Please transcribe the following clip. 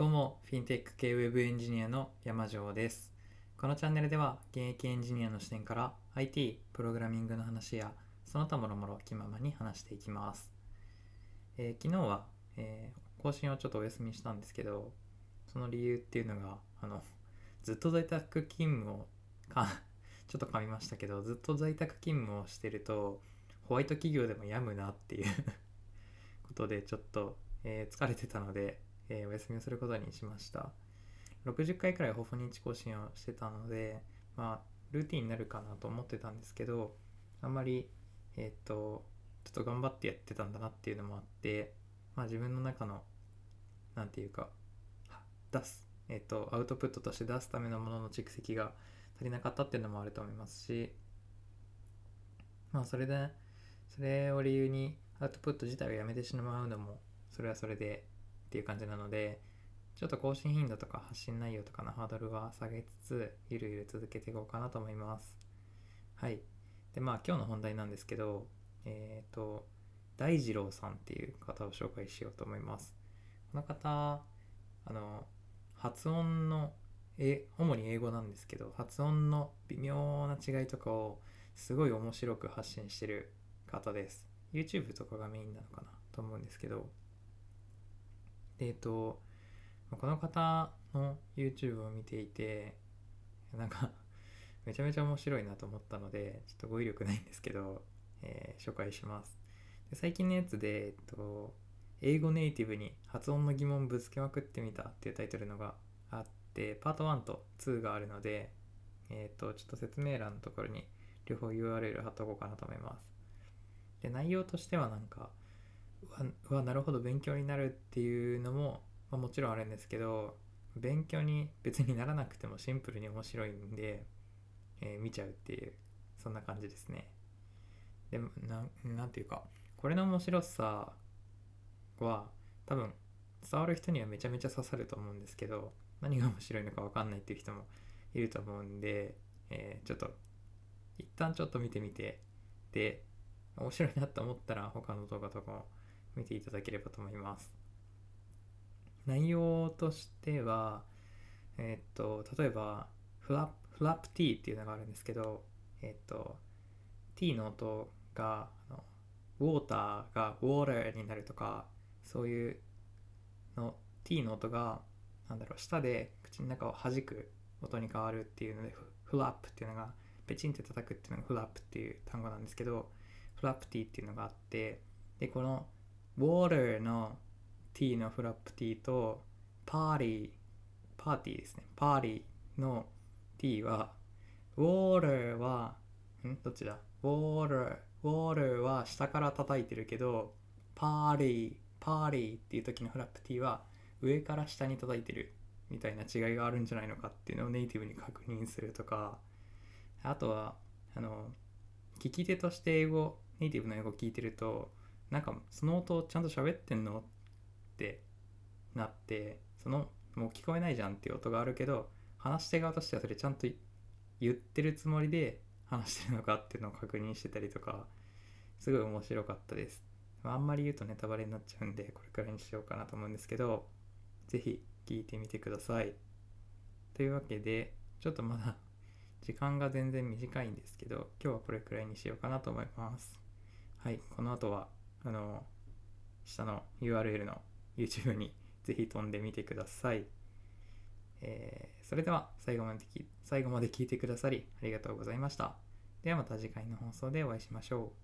どうも、フィンテック系ウェブエンジニアの山城です。このチャンネルでは、現役エンジニアの視点から IT、プログラミングの話や、その他もろもろ気ままに話していきます。えー昨日は、えー更新をちょっとお休みしたんですけど、その理由っていうのが、あの、ずっと在宅勤務を、か、ちょっと噛みましたけど、ずっと在宅勤務をしてると、ホワイト企業でも病むなっていう ことで、ちょっと、えー疲れてたので、えーお休みをすることにしました。60回くらいほぼ日更新をしてたので、まあ、ルーティンになるかなと思ってたんですけど、あんまり、えーっと、ちょっと頑張ってやってたんだなっていうのもあって、まあ自分の中の、なんていうか、出す、えっと、アウトプットとして出すためのものの蓄積が足りなかったっていうのもあると思いますし、まあそれで、それを理由にアウトプット自体をやめてしまうのも、それはそれでっていう感じなので、ちょっと更新頻度とか発信内容とかのハードルは下げつつ、ゆるゆる続けていこうかなと思います。はい。で、まあ今日の本題なんですけど、えっ、と、大二郎さんっていう方を紹介しようと思います。この方、あの、発音の、え、主に英語なんですけど、発音の微妙な違いとかをすごい面白く発信してる方です。YouTube とかがメインなのかなと思うんですけど、でえっと、この方の YouTube を見ていて、なんか、めちゃめちゃ面白いなと思ったので、ちょっと語彙力ないんですけど、えー紹介します。で最近のやつで、えっと、英語ネイティブに発音の疑問ぶつけまくってみたっていうタイトルのがあって、パート1と2があるので、えっと、ちょっと説明欄のところに両方 URL 貼っとこうかなと思います。で、内容としてはなんか、うわなるほど勉強になるっていうのも、まあ、もちろんあるんですけど勉強に別にならなくてもシンプルに面白いんで、えー見ちゃうっていうそんな感じですね。でもななんていうかこれの面白さは多分伝わる人にはめちゃめちゃ刺さると思うんですけど何が面白いのか分かんないっていう人もいると思うんで、えーちょっと一旦ちょっと見てみてで面白いなと思ったら他の動画とかも見ていただければと思います。内容としては、えっと、例えばフラップ、フラップ T っていうのがあるんですけど、えっと、T の音が、あのウォーターがウォーターになるとか、そういうの、T の音が、なんだろう、舌で口の中を弾く音に変わるっていうので、フラップっていうのが、ペチンって叩くっていうのがフラップっていう単語なんですけど、フラップ T っていうのがあって、で、この water の T のフラップ T とパーティー、パーティーですね。パーティーの T は、water は、ん？どっちだ ?water、water は下から叩いてるけど、パーティー、パーティーっていう時のフラップ T は上から下に叩いてるみたいな違いがあるんじゃないのかっていうのをネイティブに確認するとか、あとは、あの、聞き手として英語、ネイティブの英語を聞いてると、なんかその音ちゃんと喋ってんのってなって、そのもう聞こえないじゃんっていう音があるけど、話し手側としてはそれちゃんと言ってるつもりで話してるのかっていうのを確認してたりとか、すごい面白かったです。あんまり言うとネタバレになっちゃうんで、これくらいにしようかなと思うんですけど、ぜひ聞いてみてください。というわけで、ちょっとまだ時間が全然短いんですけど、今日はこれくらいにしようかなと思います。はい、この後は、あの、下の URL の YouTube に ぜひ飛んでみてください。えーそれでは最後まで最後まで聞いてくださりありがとうございました。ではまた次回の放送でお会いしましょう。